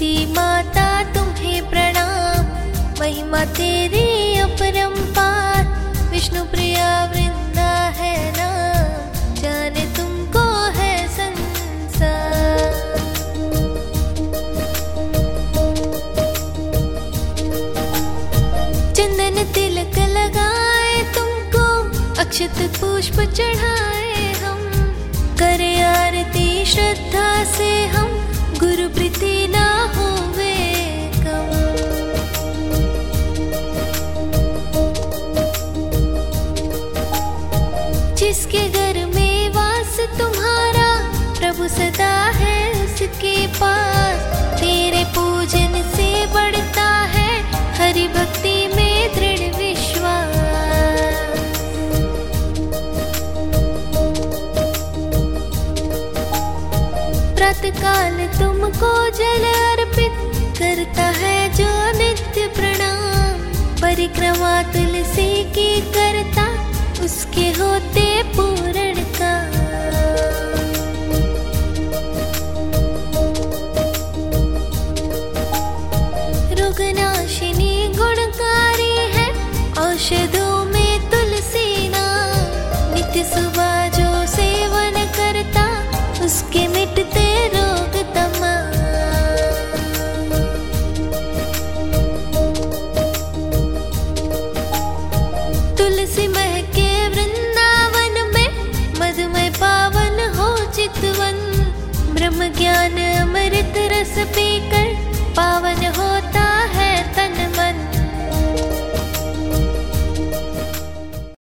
तुलसी माता, तुम्हें प्रणाम। महिमा तेरी अपरंपार विष्णु प्रिया वृंदा है ना जाने तुमको है संसार। चंदन तिलक लगाए तुमको। अक्षत पुष्प चढ़ाए हम। करे आरती श्रद्धा से हम। जिसके घर में वास तुम्हारा, प्रभु सदा है उसके पास। तेरे पूजन से बढ़ता है हरि भक्ति में दृढ़ विश्वास। प्रातः काल तुमको जल अर्पित करता है जो नित्य प्रणाम। परिक्रमा तुलसी की करता, उसके होते pun speak